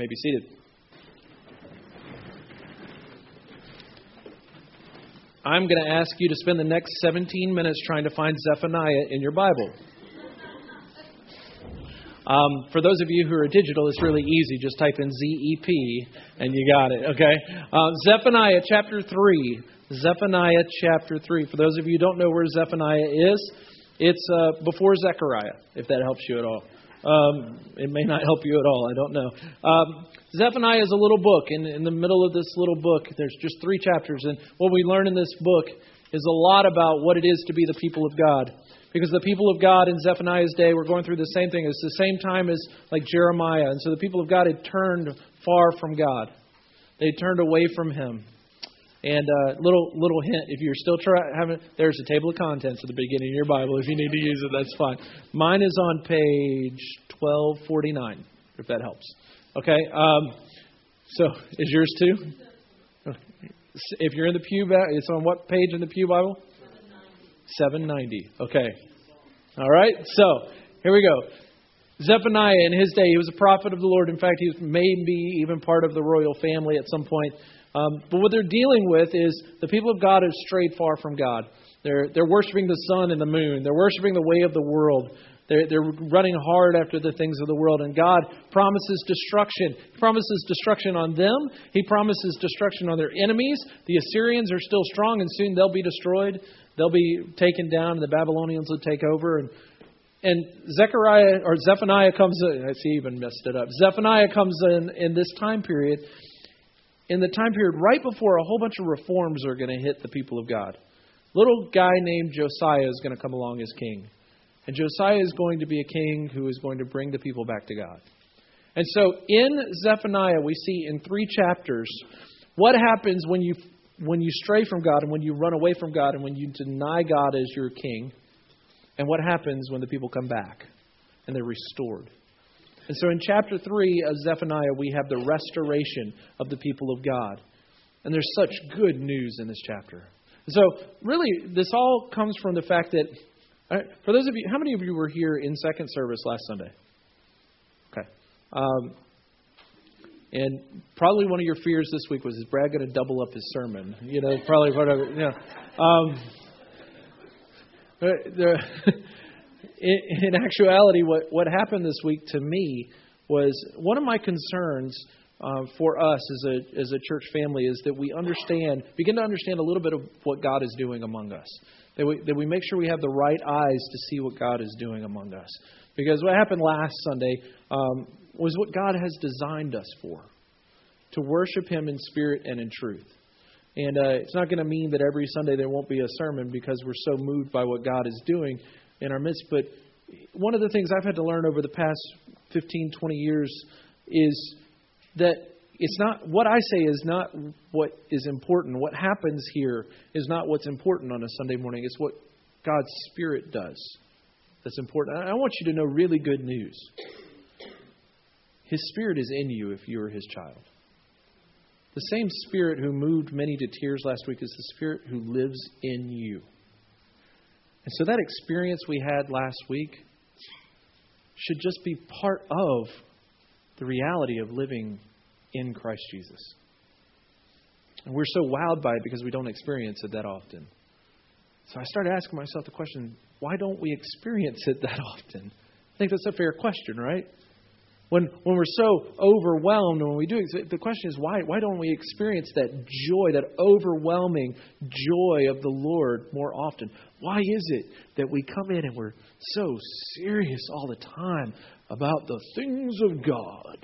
may be seated. I'm going to ask you to spend the next 17 minutes trying to find Zephaniah in your Bible. Um, for those of you who are digital, it's really easy. Just type in ZEP and you got it, okay? Um, Zephaniah chapter 3. Zephaniah chapter 3. For those of you who don't know where Zephaniah is, it's uh, before Zechariah, if that helps you at all. Um, it may not help you at all. I don't know. Um, Zephaniah is a little book. and in the middle of this little book, there's just three chapters. And what we learn in this book is a lot about what it is to be the people of God. Because the people of God in Zephaniah's day were going through the same thing. It's the same time as like Jeremiah. And so the people of God had turned far from God. They turned away from Him. And uh, little little hint: if you're still trying, having, there's a table of contents at the beginning of your Bible. If you need to use it, that's fine. Mine is on page 1249, if that helps. Okay. Um, so is yours too? If you're in the pew, it's on what page in the pew Bible? 790. Okay. All right. So here we go. Zephaniah in his day, he was a prophet of the Lord. In fact, he was maybe even part of the royal family at some point. Um, but what they're dealing with is the people of God have strayed far from God. They're, they're worshiping the sun and the moon. They're worshiping the way of the world. They're, they're running hard after the things of the world. And God promises destruction. He promises destruction on them. He promises destruction on their enemies. The Assyrians are still strong, and soon they'll be destroyed. They'll be taken down, and the Babylonians will take over. And, and Zechariah or Zephaniah comes in. I see, even messed it up. Zephaniah comes in in this time period in the time period right before a whole bunch of reforms are going to hit the people of God. Little guy named Josiah is going to come along as king. And Josiah is going to be a king who is going to bring the people back to God. And so in Zephaniah, we see in three chapters what happens when you, when you stray from God and when you run away from God and when you deny God as your king, and what happens when the people come back and they're restored. And so in chapter 3 of Zephaniah, we have the restoration of the people of God. And there's such good news in this chapter. So, really, this all comes from the fact that, for those of you, how many of you were here in second service last Sunday? Okay. Um, and probably one of your fears this week was, is Brad going to double up his sermon? You know, probably whatever. Know. Um, in, in actuality, what, what happened this week to me was one of my concerns uh, for us as a, as a church family is that we understand, begin to understand a little bit of what God is doing among us. That we, that we make sure we have the right eyes to see what God is doing among us. Because what happened last Sunday um, was what God has designed us for to worship Him in spirit and in truth. And uh, it's not going to mean that every Sunday there won't be a sermon because we're so moved by what God is doing in our midst. But one of the things I've had to learn over the past 15, 20 years is that it's not what I say is not what is important. What happens here is not what's important on a Sunday morning. It's what God's Spirit does that's important. I want you to know really good news. His Spirit is in you if you are His child. The same Spirit who moved many to tears last week is the Spirit who lives in you. And so that experience we had last week should just be part of the reality of living in Christ Jesus. And we're so wowed by it because we don't experience it that often. So I started asking myself the question why don't we experience it that often? I think that's a fair question, right? When, when we're so overwhelmed when we do the question is why, why don't we experience that joy, that overwhelming joy of the Lord more often? Why is it that we come in and we're so serious all the time about the things of God?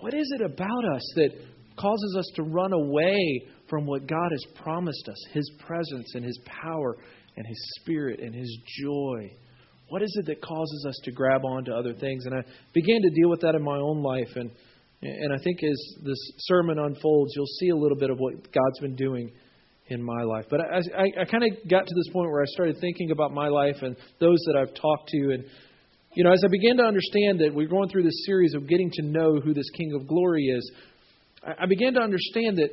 What is it about us that causes us to run away from what God has promised us His presence and His power and His Spirit and His joy? What is it that causes us to grab on to other things? And I began to deal with that in my own life. And, and I think as this sermon unfolds, you'll see a little bit of what God's been doing in my life. But I, I, I kind of got to this point where I started thinking about my life and those that I've talked to. And, you know, as I began to understand that we're going through this series of getting to know who this King of Glory is, I, I began to understand that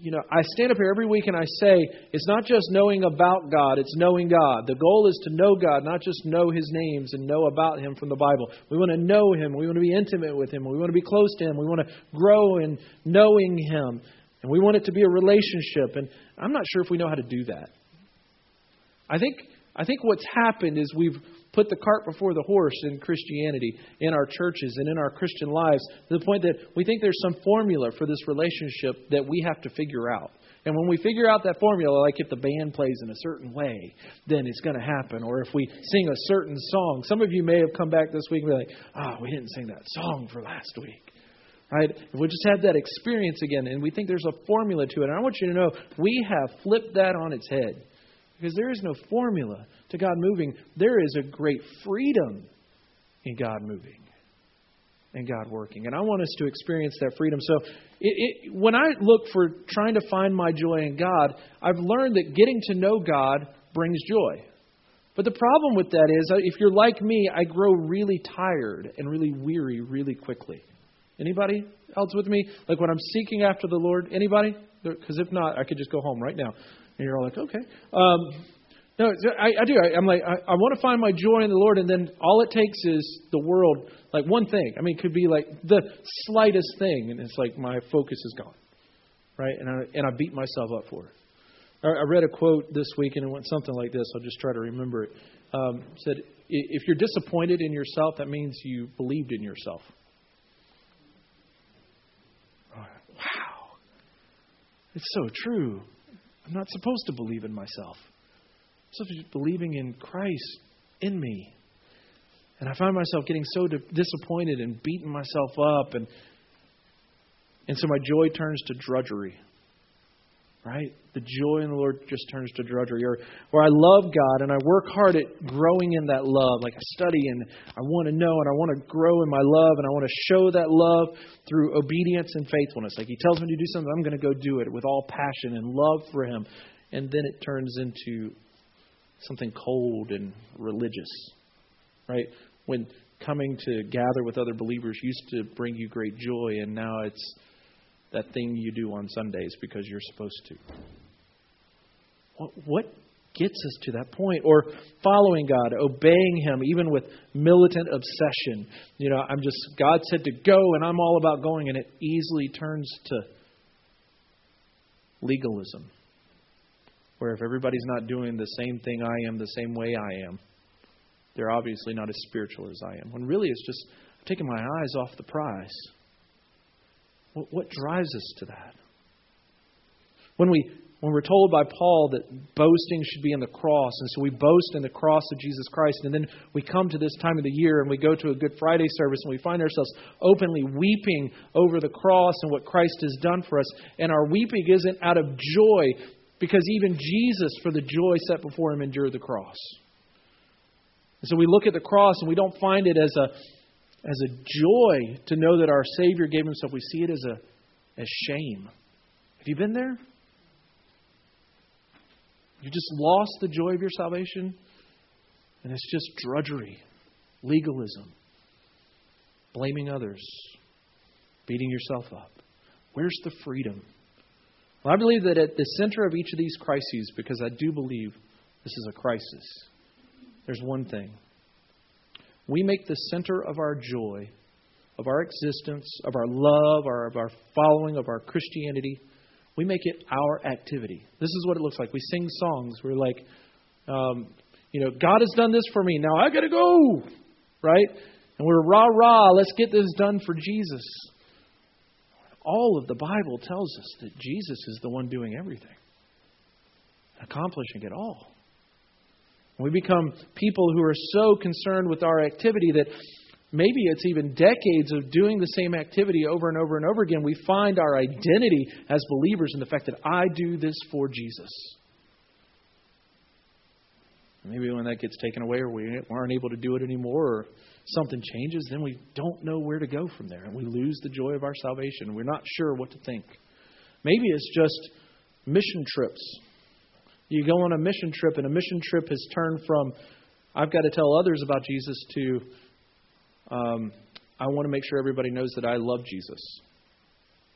you know, I stand up here every week and I say, it's not just knowing about God, it's knowing God. The goal is to know God, not just know His names and know about Him from the Bible. We want to know Him. We want to be intimate with Him. We want to be close to Him. We want to grow in knowing Him. And we want it to be a relationship. And I'm not sure if we know how to do that. I think, I think what's happened is we've put the cart before the horse in Christianity, in our churches, and in our Christian lives, to the point that we think there's some formula for this relationship that we have to figure out. And when we figure out that formula, like if the band plays in a certain way, then it's going to happen. Or if we sing a certain song. Some of you may have come back this week and be like, ah, oh, we didn't sing that song for last week. Right? If We just had that experience again, and we think there's a formula to it. And I want you to know we have flipped that on its head. Because there is no formula to God moving. There is a great freedom in God moving and God working. And I want us to experience that freedom. So it, it, when I look for trying to find my joy in God, I've learned that getting to know God brings joy. But the problem with that is, uh, if you're like me, I grow really tired and really weary really quickly. Anybody else with me? Like when I'm seeking after the Lord, anybody? Because if not, I could just go home right now. And you're all like, okay. Um, no, I, I do. I, I'm like, I, I want to find my joy in the Lord, and then all it takes is the world, like one thing. I mean, it could be like the slightest thing, and it's like my focus is gone, right? And I and I beat myself up for it. I, I read a quote this week, and it went something like this. I'll just try to remember it. Um, it said, "If you're disappointed in yourself, that means you believed in yourself." It's so true. I'm not supposed to believe in myself. I'm supposed to be believing in Christ in me. And I find myself getting so disappointed and beating myself up. And, and so my joy turns to drudgery right? The joy in the Lord just turns to drudgery. Or, or I love God and I work hard at growing in that love. Like I study and I want to know and I want to grow in my love and I want to show that love through obedience and faithfulness. Like He tells me to do something, I'm going to go do it with all passion and love for Him. And then it turns into something cold and religious, right? When coming to gather with other believers used to bring you great joy, and now it's that thing you do on Sundays because you're supposed to. What, gets us to that point? Or following God, obeying Him, even with militant obsession. You know, I'm just, God said to go, and I'm all about going, and it easily turns to legalism. Where if everybody's not doing the same thing I am the same way I am, they're obviously not as spiritual as I am. When really it's just taking my eyes off the prize. What drives us to that? When we when we're told by Paul that boasting should be in the cross, and so we boast in the cross of Jesus Christ, and then we come to this time of the year and we go to a Good Friday service and we find ourselves openly weeping over the cross and what Christ has done for us, and our weeping isn't out of joy because even Jesus, for the joy set before him, endured the cross. And so we look at the cross and we don't find it as a as a joy to know that our Savior gave Himself. We see it as a as shame. Have you been there? You just lost the joy of your salvation, and it's just drudgery, legalism, blaming others, beating yourself up. Where's the freedom? Well, I believe that at the center of each of these crises, because I do believe this is a crisis, there's one thing we make the center of our joy, of our existence, of our love, our, of our following, of our Christianity, we make it our activity. This is what it looks like. We sing songs. We're like, um, you know, God has done this for me. Now I got to go, right? And we're rah rah. Let's get this done for Jesus. All of the Bible tells us that Jesus is the one doing everything, accomplishing it all. We become people who are so concerned with our activity that maybe it's even decades of doing the same activity over and over and over again. We find our identity as believers in the fact that I do this for Jesus. Maybe when that gets taken away or we aren't able to do it anymore or something changes, then we don't know where to go from there and we lose the joy of our salvation. We're not sure what to think. Maybe it's just mission trips you go on a mission trip, and a mission trip has turned from, I've got to tell others about Jesus, to, um, I want to make sure everybody knows that I love Jesus.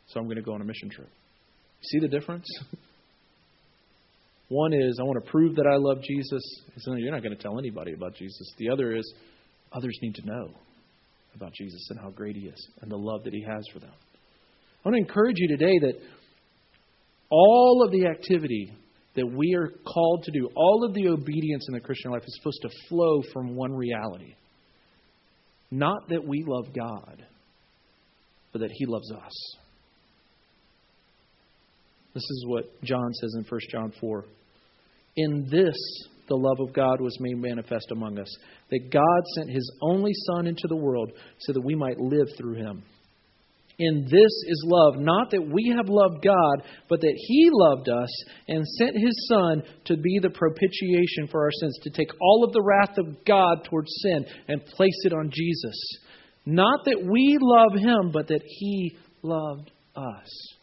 So I'm going to go on a mission trip. See the difference? One is, I want to prove that I love Jesus. No, you're not going to tell anybody about Jesus. The other is, others need to know about Jesus and how great He is and the love that He has for them. I want to encourage you today that all of the activity that we are called to do, all of the obedience in the Christian life is supposed to flow from one reality. Not that we love God, but that He loves us. This is what John says in 1 John 4. In this, the love of God was made manifest among us, that God sent His only Son into the world so that we might live through Him. In this is love, not that we have loved God, but that He loved us and sent His Son to be the propitiation for our sins, to take all of the wrath of God towards sin and place it on Jesus. Not that we love Him, but that He loved us.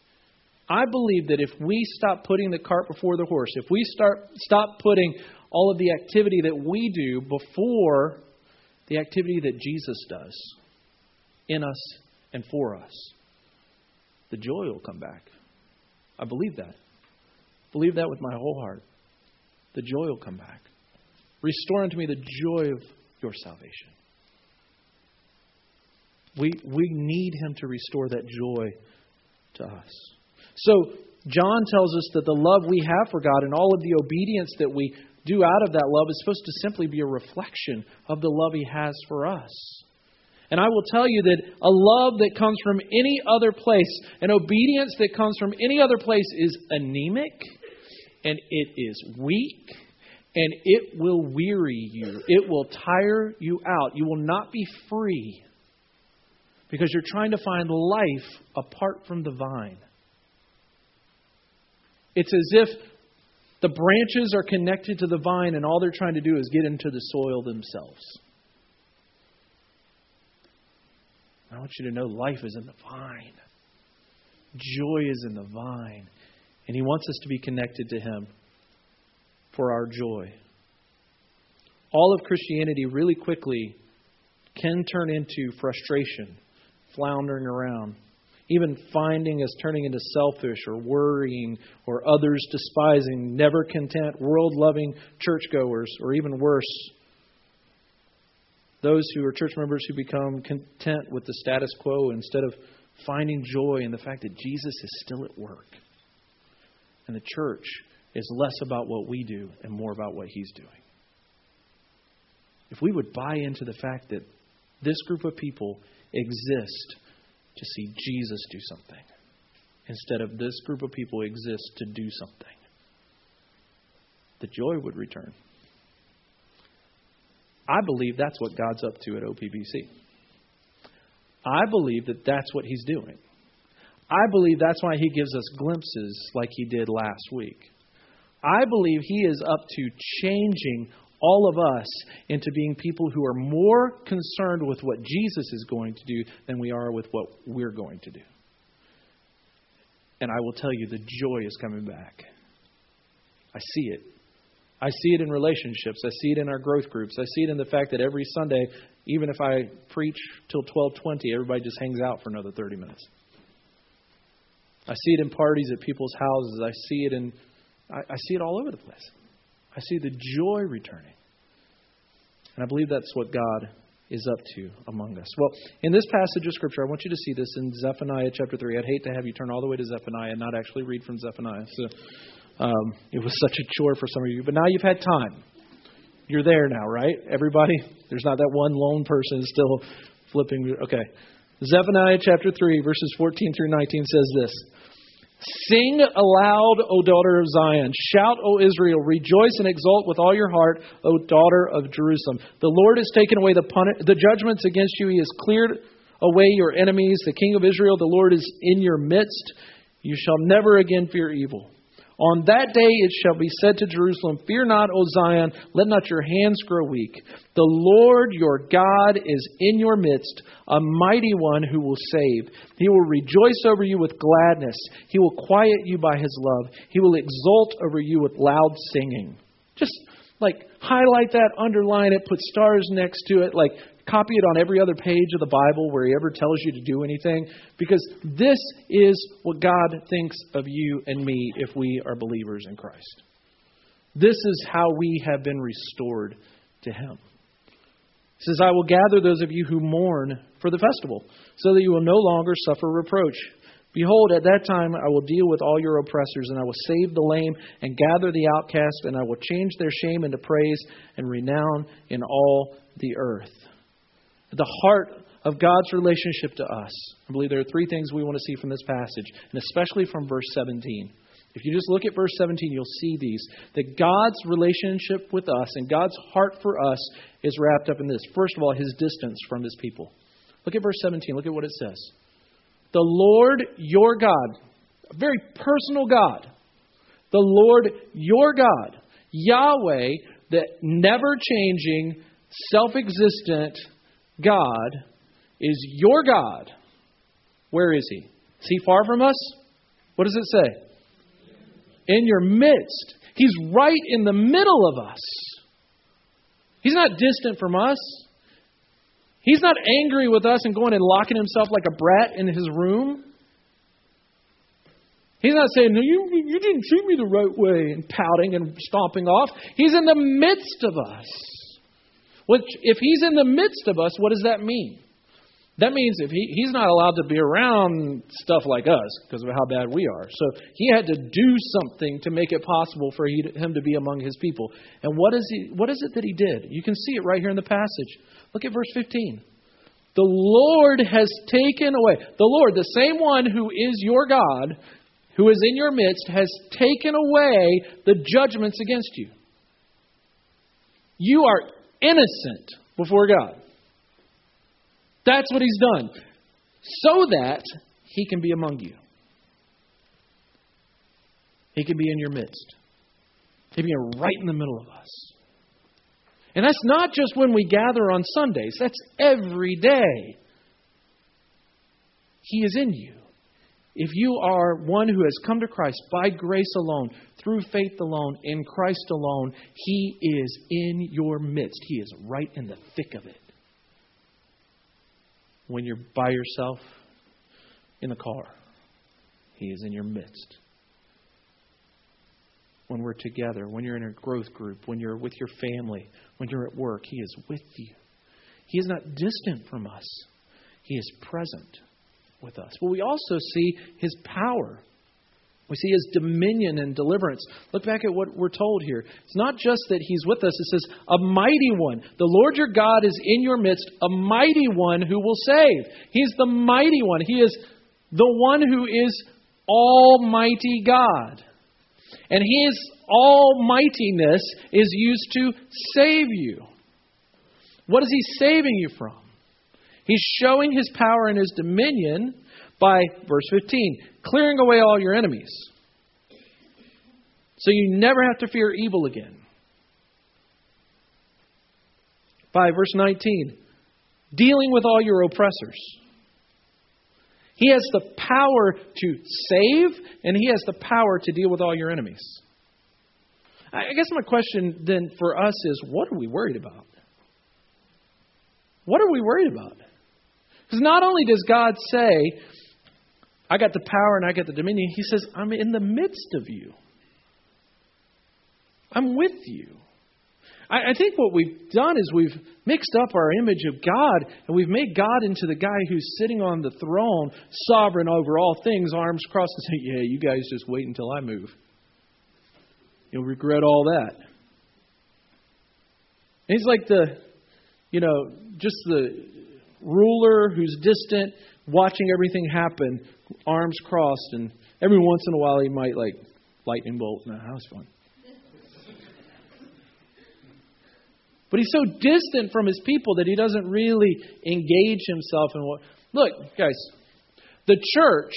I believe that if we stop putting the cart before the horse, if we start stop putting all of the activity that we do before the activity that Jesus does in us and for us, the joy will come back. I believe that. Believe that with my whole heart. The joy will come back. Restore unto me the joy of your salvation. We, we need him to restore that joy to us. So, John tells us that the love we have for God and all of the obedience that we do out of that love is supposed to simply be a reflection of the love he has for us. And I will tell you that a love that comes from any other place, an obedience that comes from any other place, is anemic and it is weak and it will weary you. It will tire you out. You will not be free because you're trying to find life apart from the vine. It's as if the branches are connected to the vine and all they're trying to do is get into the soil themselves. I want you to know life is in the vine. Joy is in the vine. And He wants us to be connected to Him for our joy. All of Christianity really quickly can turn into frustration, floundering around even finding us turning into selfish or worrying or others despising, never content, world loving churchgoers, or even worse, those who are church members who become content with the status quo instead of finding joy in the fact that Jesus is still at work. And the church is less about what we do and more about what he's doing. If we would buy into the fact that this group of people exist to see Jesus do something instead of this group of people exist to do something. The joy would return. I believe that's what God's up to at OPBC. I believe that that's what He's doing. I believe that's why He gives us glimpses like He did last week. I believe He is up to changing all of us into being people who are more concerned with what Jesus is going to do than we are with what we're going to do. And I will tell you, the joy is coming back. I see it. I see it in relationships. I see it in our growth groups. I see it in the fact that every Sunday, even if I preach till 12:20, everybody just hangs out for another 30 minutes. I see it in parties at people's houses. I see it in I, I see it all over the place. I see the joy returning. And I believe that's what God is up to among us. Well, in this passage of Scripture, I want you to see this in Zephaniah chapter 3. I'd hate to have you turn all the way to Zephaniah and not actually read from Zephaniah. So um, it was such a chore for some of you. But now you've had time. You're there now, right? Everybody? There's not that one lone person still flipping. Okay. Zephaniah chapter 3, verses 14 through 19 says this. Sing aloud, O daughter of Zion. Shout, O Israel. Rejoice and exult with all your heart, O daughter of Jerusalem. The Lord has taken away the, puni- the judgments against you. He has cleared away your enemies. The King of Israel, the Lord, is in your midst. You shall never again fear evil. On that day it shall be said to Jerusalem, Fear not, O Zion, let not your hands grow weak. The Lord your God is in your midst, a mighty one who will save. He will rejoice over you with gladness. He will quiet you by his love. He will exult over you with loud singing. Just like highlight that, underline it, put stars next to it, like copy it on every other page of the Bible where He ever tells you to do anything, because this is what God thinks of you and me if we are believers in Christ. This is how we have been restored to Him. He says, I will gather those of you who mourn for the festival, so that you will no longer suffer reproach. Behold, at that time I will deal with all your oppressors, and I will save the lame and gather the outcast, and I will change their shame into praise and renown in all the earth. At the heart of God's relationship to us, I believe there are three things we want to see from this passage, and especially from verse 17. If you just look at verse 17, you'll see these. That God's relationship with us and God's heart for us is wrapped up in this. First of all, his distance from his people. Look at verse 17. Look at what it says. The Lord your God, a very personal God, the Lord your God, Yahweh, the never changing, self existent God, is your God. Where is he? Is he far from us? What does it say? In your midst. He's right in the middle of us. He's not distant from us. He's not angry with us and going and locking himself like a brat in his room. He's not saying, No, you, you didn't treat me the right way and pouting and stomping off. He's in the midst of us. Which, if he's in the midst of us, what does that mean? That means if he, he's not allowed to be around stuff like us because of how bad we are. So he had to do something to make it possible for he, him to be among his people. And what is, he, what is it that he did? You can see it right here in the passage. Look at verse 15. The Lord has taken away, the Lord, the same one who is your God, who is in your midst, has taken away the judgments against you. You are innocent before God. That's what he's done. So that he can be among you. He can be in your midst. He can be right in the middle of us. And that's not just when we gather on Sundays, that's every day. He is in you. If you are one who has come to Christ by grace alone, through faith alone, in Christ alone, He is in your midst. He is right in the thick of it. When you're by yourself in the car, He is in your midst when we're together, when you're in a growth group, when you're with your family, when you're at work. He is with you. He is not distant from us, He is present with us. But we also see His power. We see his dominion and deliverance. Look back at what we're told here. It's not just that he's with us, it says, a mighty one. The Lord your God is in your midst, a mighty one who will save. He's the mighty one. He is the one who is Almighty God. And His almightiness is used to save you. What is He saving you from? He's showing His power and His dominion by, verse 15, clearing away all your enemies. So you never have to fear evil again. By verse 19, dealing with all your oppressors. He has the power to save, and He has the power to deal with all your enemies. I guess my question then for us is what are we worried about? What are we worried about? Because not only does God say, I got the power and I got the dominion, He says, I'm in the midst of you. I'm with you. I, I think what we've done is we've mixed up our image of God and we've made God into the guy who's sitting on the throne, sovereign over all things, arms crossed, and say, Yeah, you guys just wait until I move. You'll regret all that. And he's like the, you know, just the ruler who's distant, watching everything happen, arms crossed, and every once in a while he might like lightning bolt. No, that was fun. But he's so distant from his people that he doesn't really engage himself in what. Look, guys, the church,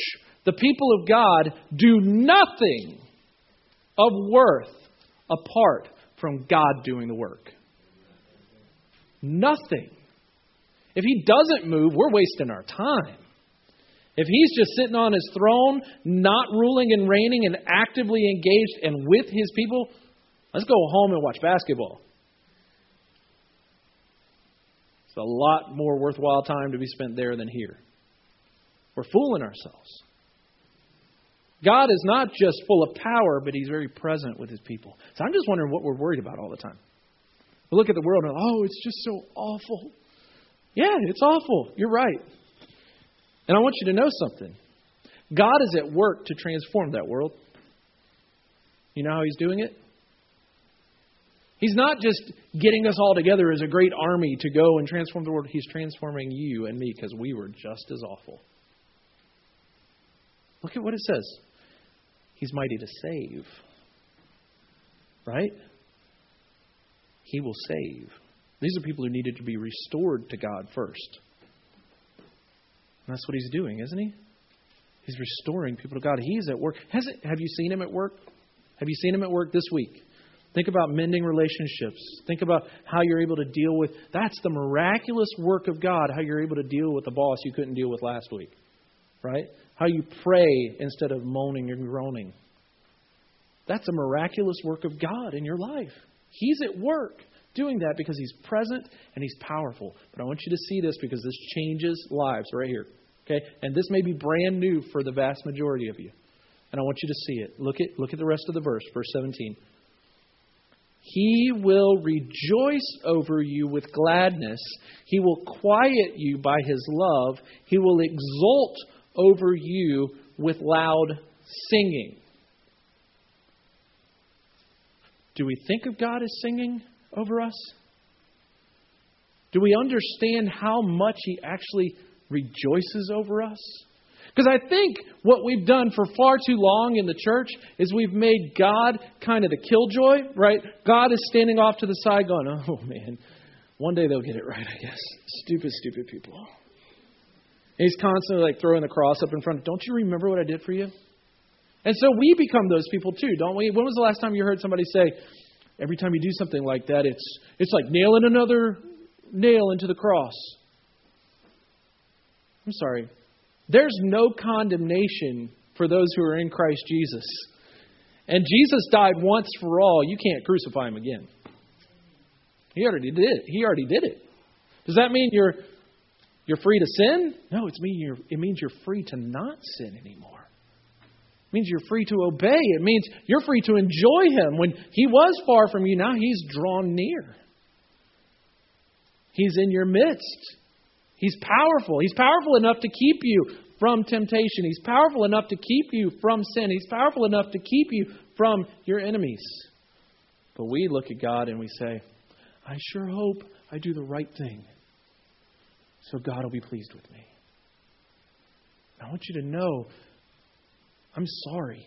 the people of God, do nothing of worth apart from God doing the work. Nothing. If he doesn't move, we're wasting our time. If he's just sitting on his throne, not ruling and reigning and actively engaged and with his people, let's go home and watch basketball. It's a lot more worthwhile time to be spent there than here. We're fooling ourselves. God is not just full of power, but He's very present with His people. So I'm just wondering what we're worried about all the time. We look at the world and, oh, it's just so awful. Yeah, it's awful. You're right. And I want you to know something God is at work to transform that world. You know how He's doing it? He's not just getting us all together as a great army to go and transform the world. He's transforming you and me because we were just as awful. Look at what it says. He's mighty to save. Right? He will save. These are people who needed to be restored to God first. And that's what he's doing, isn't he? He's restoring people to God. He's at work. Has it, have you seen him at work? Have you seen him at work this week? Think about mending relationships. Think about how you're able to deal with that's the miraculous work of God, how you're able to deal with the boss you couldn't deal with last week. Right? How you pray instead of moaning and groaning. That's a miraculous work of God in your life. He's at work doing that because He's present and He's powerful. But I want you to see this because this changes lives right here. Okay? And this may be brand new for the vast majority of you. And I want you to see it. Look at, look at the rest of the verse, verse 17. He will rejoice over you with gladness. He will quiet you by his love. He will exult over you with loud singing. Do we think of God as singing over us? Do we understand how much He actually rejoices over us? Because I think what we've done for far too long in the church is we've made God kind of the killjoy, right? God is standing off to the side going, oh man, one day they'll get it right, I guess. Stupid, stupid people. And he's constantly like throwing the cross up in front. Don't you remember what I did for you? And so we become those people too, don't we? When was the last time you heard somebody say, every time you do something like that, it's, it's like nailing another nail into the cross? I'm sorry. There's no condemnation for those who are in Christ Jesus. And Jesus died once for all. You can't crucify him again. He already did it. He already did it. Does that mean you're you're free to sin? No, it's mean you're, it means you're free to not sin anymore. It means you're free to obey. It means you're free to enjoy Him. When He was far from you, now He's drawn near. He's in your midst. He's powerful. He's powerful enough to keep you from temptation. He's powerful enough to keep you from sin. He's powerful enough to keep you from your enemies. But we look at God and we say, I sure hope I do the right thing so God will be pleased with me. I want you to know I'm sorry.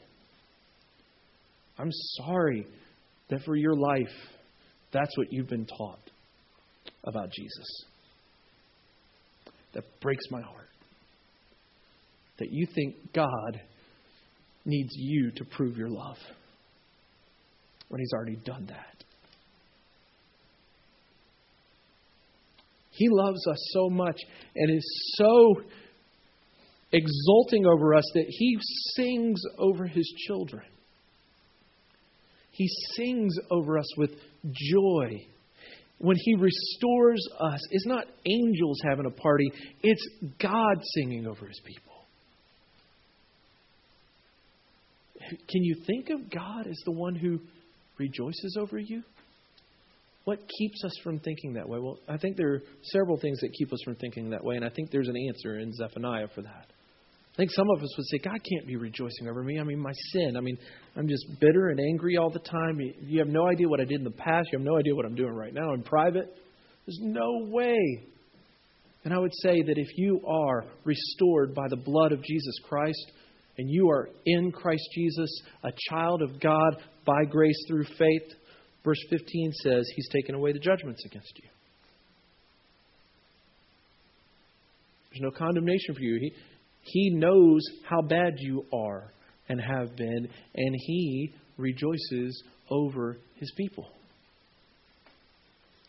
I'm sorry that for your life, that's what you've been taught about Jesus. That breaks my heart. That you think God needs you to prove your love when He's already done that. He loves us so much and is so exulting over us that he sings over his children. He sings over us with joy. When he restores us, it's not angels having a party, it's God singing over his people. Can you think of God as the one who rejoices over you? What keeps us from thinking that way? Well, I think there are several things that keep us from thinking that way, and I think there's an answer in Zephaniah for that. I think some of us would say, God can't be rejoicing over me. I mean, my sin. I mean, I'm just bitter and angry all the time. You have no idea what I did in the past. You have no idea what I'm doing right now in private. There's no way. And I would say that if you are restored by the blood of Jesus Christ, and you are in Christ Jesus, a child of God by grace through faith, Verse 15 says, He's taken away the judgments against you. There's no condemnation for you. He, he knows how bad you are and have been, and He rejoices over His people.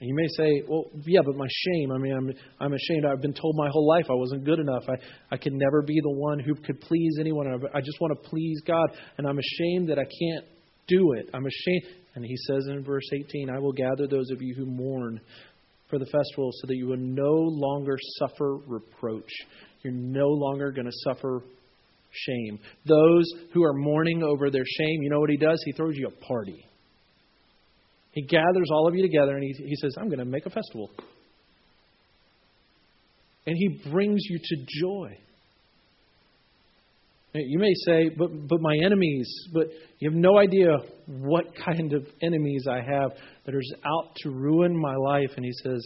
And you may say, well, yeah, but my shame, I mean, I'm, I'm ashamed. I've been told my whole life I wasn't good enough. I, I could never be the one who could please anyone. I just want to please God, and I'm ashamed that I can't do it. I'm ashamed. And he says in verse 18, I will gather those of you who mourn for the festival so that you will no longer suffer reproach. You're no longer going to suffer shame. Those who are mourning over their shame, you know what he does? He throws you a party. He gathers all of you together and he, he says, I'm going to make a festival. And he brings you to joy. You may say, but, but my enemies, but you have no idea what kind of enemies I have that are out to ruin my life. And he says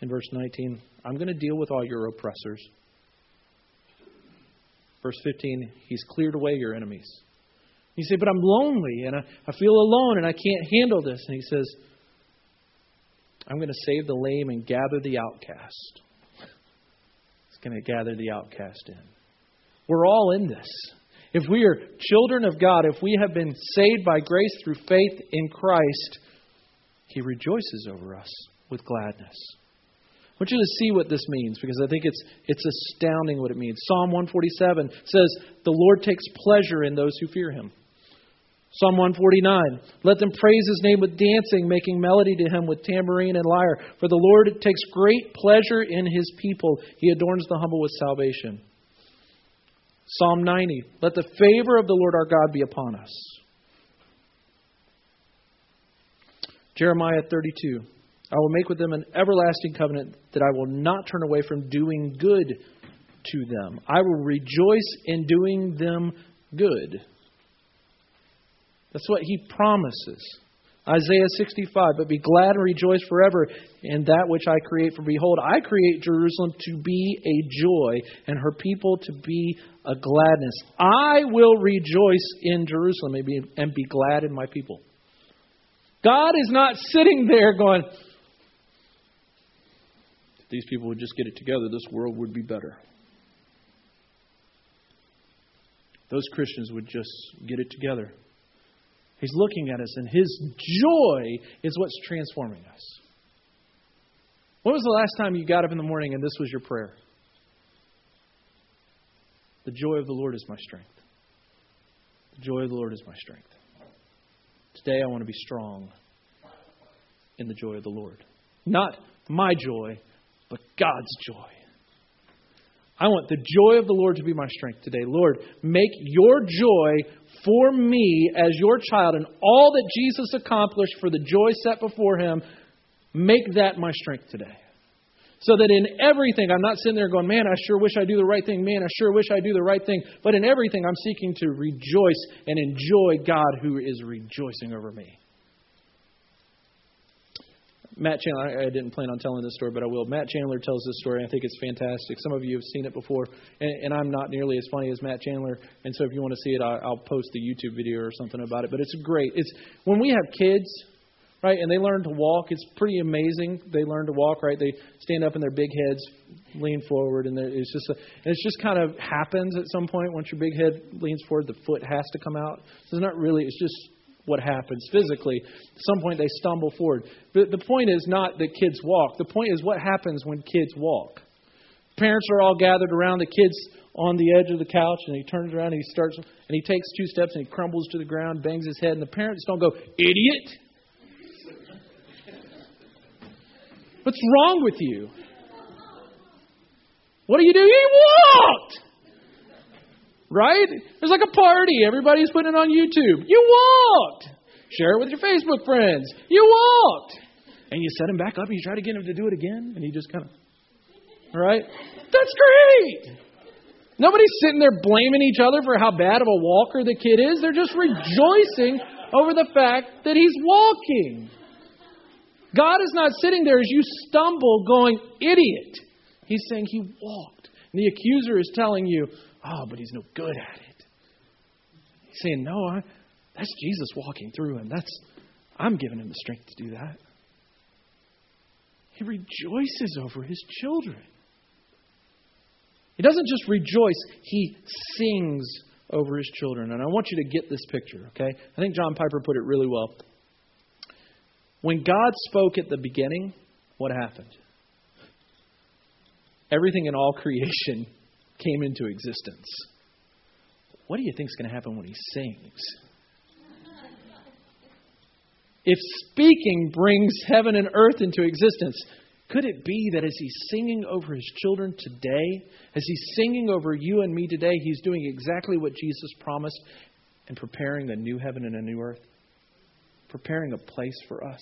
in verse 19, I'm going to deal with all your oppressors. Verse 15, he's cleared away your enemies. You say, but I'm lonely and I, I feel alone and I can't handle this. And he says, I'm going to save the lame and gather the outcast. He's going to gather the outcast in. We're all in this. If we are children of God, if we have been saved by grace through faith in Christ, He rejoices over us with gladness. I want you to see what this means because I think it's, it's astounding what it means. Psalm 147 says, The Lord takes pleasure in those who fear Him. Psalm 149, let them praise his name with dancing, making melody to him with tambourine and lyre. For the Lord takes great pleasure in his people. He adorns the humble with salvation. Psalm 90 Let the favor of the Lord our God be upon us. Jeremiah 32 I will make with them an everlasting covenant that I will not turn away from doing good to them. I will rejoice in doing them good. That's what he promises. Isaiah 65, but be glad and rejoice forever in that which I create. For behold, I create Jerusalem to be a joy, and her people to be a gladness. I will rejoice in Jerusalem and be, glad in my people. God is not sitting there going, these people would just get it together, this world would be better. Those Christians would just get it together. He's looking at us, and His joy is what's transforming us. When was the last time you got up in the morning and this was your prayer? The joy of the Lord is my strength. The joy of the Lord is my strength. Today I want to be strong in the joy of the Lord. Not my joy, but God's joy. I want the joy of the Lord to be my strength today. Lord, make your joy for me as your child and all that Jesus accomplished for the joy set before him, make that my strength today. So that in everything, I'm not sitting there going, man, I sure wish I do the right thing. Man, I sure wish I do the right thing. But in everything, I'm seeking to rejoice and enjoy God who is rejoicing over me. Matt Chandler, I didn't plan on telling this story, but I will. Matt Chandler tells this story. I think it's fantastic. Some of you have seen it before, and, and I'm not nearly as funny as Matt Chandler. And so, if you want to see it, I, I'll post the YouTube video or something about it. But it's great. It's when we have kids, right, and they learn to walk. It's pretty amazing. They learn to walk, right? They stand up in their big heads, lean forward, and it's just a, and it's just kind of happens at some point. Once your big head leans forward, the foot has to come out. So it's not really. It's just what happens physically. At some point, they stumble forward. But the point is not that kids walk. The point is what happens when kids walk. Parents are all gathered around the kids on the edge of the couch, and he turns around and he starts, and he takes two steps and he crumbles to the ground, bangs his head, and the parents don't go, idiot. What's wrong with you? What do you do? He walked. Right? It's like a party. Everybody's putting it on YouTube. You walked. Share it with your Facebook friends. You walked. And you set him back up and you try to get him to do it again, and he just kind of, right? That's great. Nobody's sitting there blaming each other for how bad of a walker the kid is. They're just rejoicing over the fact that he's walking. God is not sitting there as you stumble going, idiot. He's saying he walked. And the accuser is telling you, oh, but he's no good at it. He's saying, no, I, that's Jesus walking through him. That's I'm giving him the strength to do that. He rejoices over his children. He doesn't just rejoice, he sings over his children. And I want you to get this picture, okay? I think John Piper put it really well. When God spoke at the beginning, what happened? Everything in all creation came into existence. What do you think is going to happen when he sings? If speaking brings heaven and earth into existence, Could it be that as he's singing over his children today, as he's singing over you and me today, he's doing exactly what Jesus promised and preparing a new heaven and a new earth? Preparing a place for us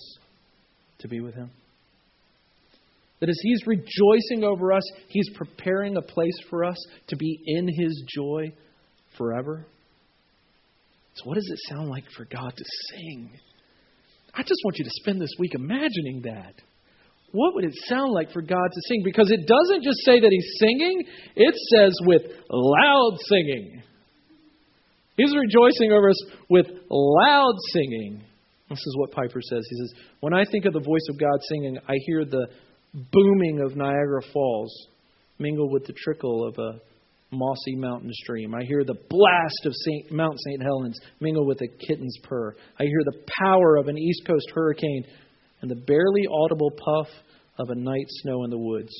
to be with him? That as he's rejoicing over us, he's preparing a place for us to be in his joy forever? So, what does it sound like for God to sing? I just want you to spend this week imagining that. What would it sound like for God to sing? Because it doesn't just say that He's singing, it says with loud singing. He's rejoicing over us with loud singing. This is what Piper says. He says, When I think of the voice of God singing, I hear the booming of Niagara Falls mingled with the trickle of a mossy mountain stream. I hear the blast of Saint, Mount St. Helens mingle with a kitten's purr. I hear the power of an East Coast hurricane and the barely audible puff of a night snow in the woods.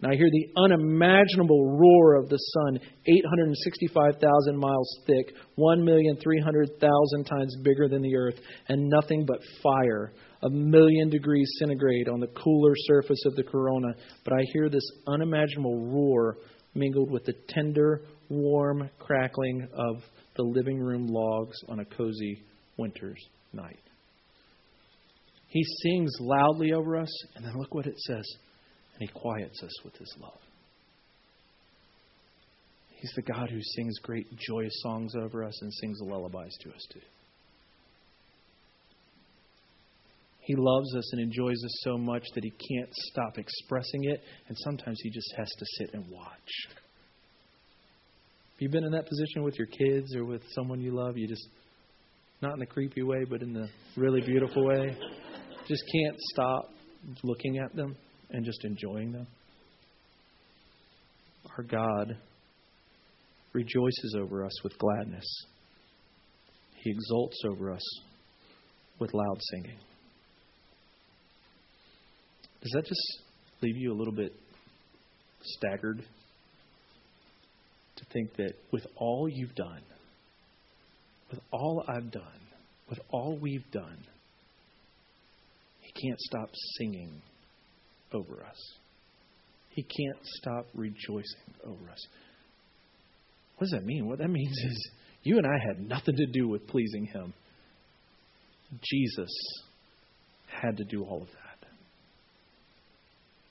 And I hear the unimaginable roar of the sun, 865,000 miles thick, 1,300,000 times bigger than the earth, and nothing but fire, a million degrees centigrade on the cooler surface of the corona. But I hear this unimaginable roar mingled with the tender, warm crackling of the living room logs on a cozy winter's night. He sings loudly over us, and then look what it says. And he quiets us with his love. He's the God who sings great joyous songs over us and sings lullabies to us too. He loves us and enjoys us so much that he can't stop expressing it, and sometimes he just has to sit and watch. Have you been in that position with your kids or with someone you love? You just, not in the creepy way, but in the really beautiful way, just can't stop looking at them and just enjoying them? Our God rejoices over us with gladness. He exults over us with loud singing. Does that just leave you a little bit staggered to think that with all you've done, with all I've done, with all we've done, He can't stop singing over us? He can't stop rejoicing over us. What does that mean? What that means is you and I had nothing to do with pleasing Him. Jesus had to do all of that.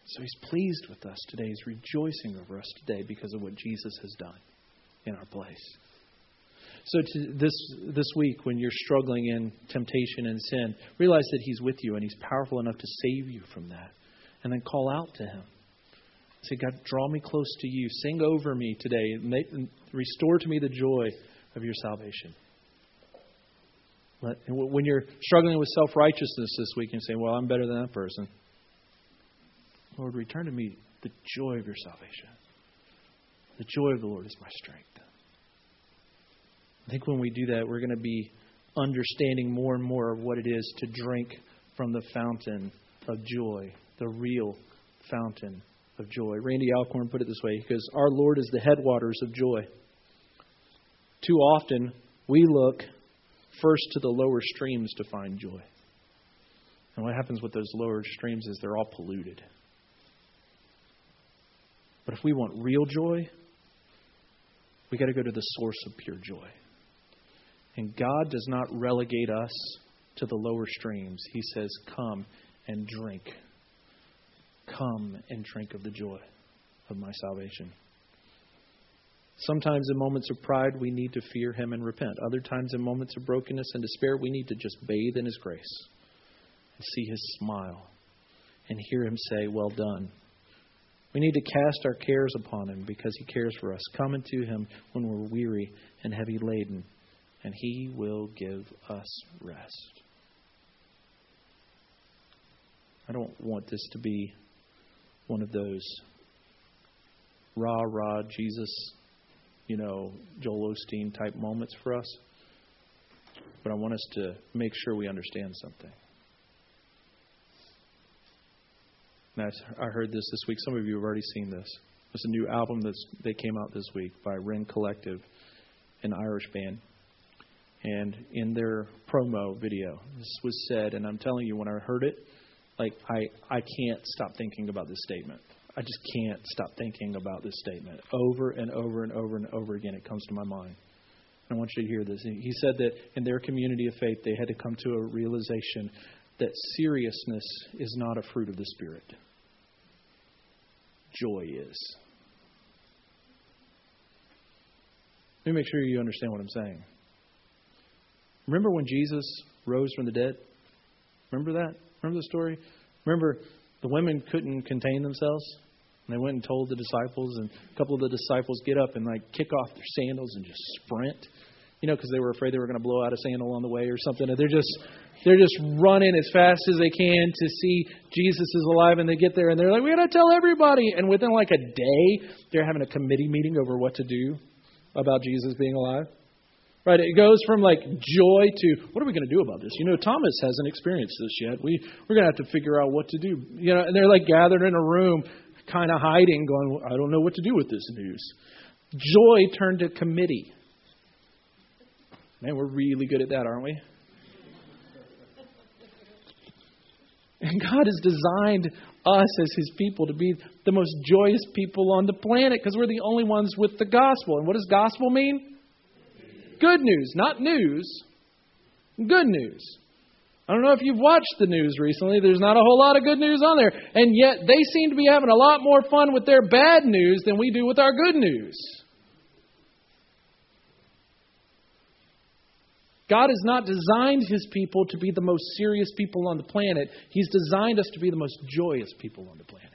So he's pleased with us today. He's rejoicing over us today because of what Jesus has done in our place. So this this week, when you're struggling in temptation and sin, realize that He's with you and He's powerful enough to save you from that. And then call out to Him. Say, God, draw me close to you. Sing over me today. Make, restore to me the joy of your salvation. Let, when you're struggling with self righteousness this week and saying, Well, I'm better than that person. Lord, return to me the joy of your salvation. The joy of the Lord is my strength. I think when we do that, we're going to be understanding more and more of what it is to drink from the fountain of joy, the real fountain of joy. Randy Alcorn put it this way because Our Lord is the headwaters of joy. Too often, we look first to the lower streams to find joy. And what happens with those lower streams is they're all polluted. But if we want real joy, we got to go to the source of pure joy. And God does not relegate us to the lower streams. He says, Come and drink. Come and drink of the joy of my salvation. Sometimes in moments of pride, we need to fear Him and repent. Other times, in moments of brokenness and despair, we need to just bathe in His grace and see His smile and hear Him say, Well done, we need to cast our cares upon Him because He cares for us. Come unto Him when we're weary and heavy laden, and He will give us rest. I don't want this to be one of those rah rah Jesus, you know, Joel Osteen type moments for us. But I want us to make sure we understand something. And I heard this this week. Some of you have already seen this. It's a new album that's, that came out this week by Rend Collective, an Irish band. And in their promo video, this was said, and I'm telling you, when I heard it, like I I can't stop thinking about this statement. I just can't stop thinking about this statement over and over and over and over again. It comes to my mind. I want you to hear this. He said that in their community of faith, they had to come to a realization that seriousness is not a fruit of the Spirit. Joy is. Let me make sure you understand what I'm saying. Remember when Jesus rose from the dead? Remember that? Remember the story? Remember the women couldn't contain themselves? And they went and told the disciples, and a couple of the disciples get up and like kick off their sandals and just sprint, you know, because they were afraid they were going to blow out a sandal on the way or something. And they're just they're just running as fast as they can to see Jesus is alive, and they get there and they're like, we got to tell everybody. And within like a day, they're having a committee meeting over what to do about Jesus being alive. Right? It goes from like joy to what are we going to do about this? You know, Thomas hasn't experienced this yet. We we're going to have to figure out what to do. You know, and they're like gathered in a room, kind of hiding, going, I don't know what to do with this news. Joy turned to committee. Man, we're really good at that, aren't we? And God has designed us as His people to be the most joyous people on the planet because we're the only ones with the gospel. And what does gospel mean? Good news, not news. Good news. I don't know if you've watched the news recently. There's not a whole lot of good news on there. And yet they seem to be having a lot more fun with their bad news than we do with our good news. God has not designed his people to be the most serious people on the planet. He's designed us to be the most joyous people on the planet.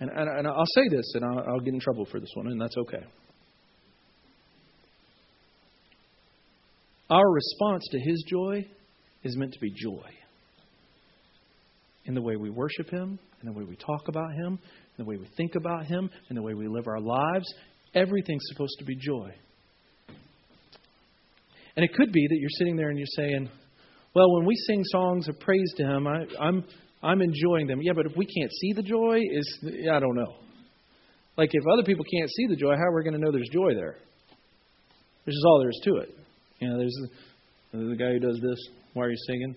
And, and, and I'll say this, and I'll, I'll get in trouble for this one, and that's okay. Our response to his joy is meant to be joy. In the way we worship him, in the way we talk about him, in the way we think about him, in the way we live our lives, everything's supposed to be joy. And it could be that you're sitting there and you're saying, well, when we sing songs of praise to Him, I, I'm I'm enjoying them. Yeah, but if we can't see the joy, is I don't know. Like if other people can't see the joy, how are we going to know there's joy there? This is all there is to it. You know, there's the, the guy who does this while you're singing.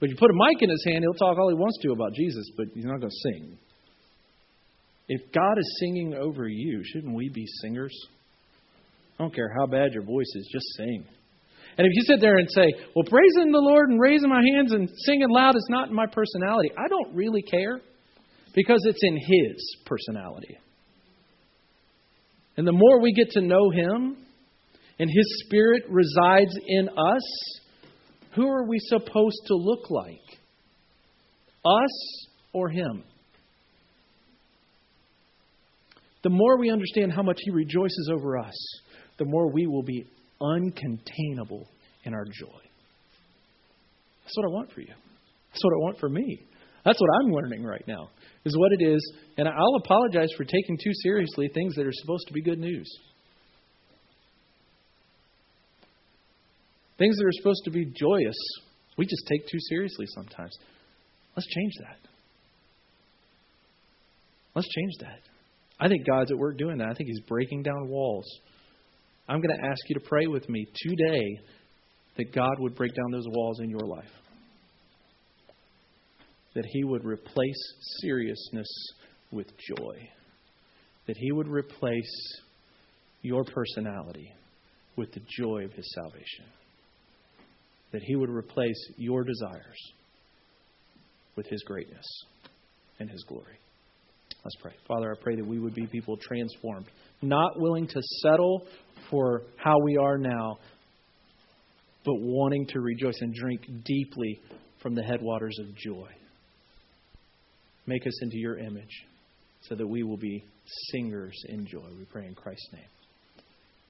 But you put a mic in his hand, he'll talk all he wants to about Jesus, but he's not going to sing. If God is singing over you, shouldn't we be singers? I don't care how bad your voice is, just sing. And if you sit there and say, well, praising the Lord and raising my hands and singing loud is not in my personality, I don't really care because it's in His personality. And the more we get to know Him and His Spirit resides in us, who are we supposed to look like? Us or Him? The more we understand how much He rejoices over us, the more we will be uncontainable in our joy. That's what I want for you. That's what I want for me. That's what I'm learning right now, is what it is. And I'll apologize for taking too seriously things that are supposed to be good news. Things that are supposed to be joyous, we just take too seriously sometimes. Let's change that. Let's change that. I think God's at work doing that. I think He's breaking down walls. I'm going to ask you to pray with me today that God would break down those walls in your life. That He would replace seriousness with joy. That He would replace your personality with the joy of His salvation. That He would replace your desires with His greatness and His glory. Let's pray. Father, I pray that we would be people transformed, not willing to settle for how we are now, but wanting to rejoice and drink deeply from the headwaters of joy. Make us into your image so that we will be singers in joy. We pray in Christ's name.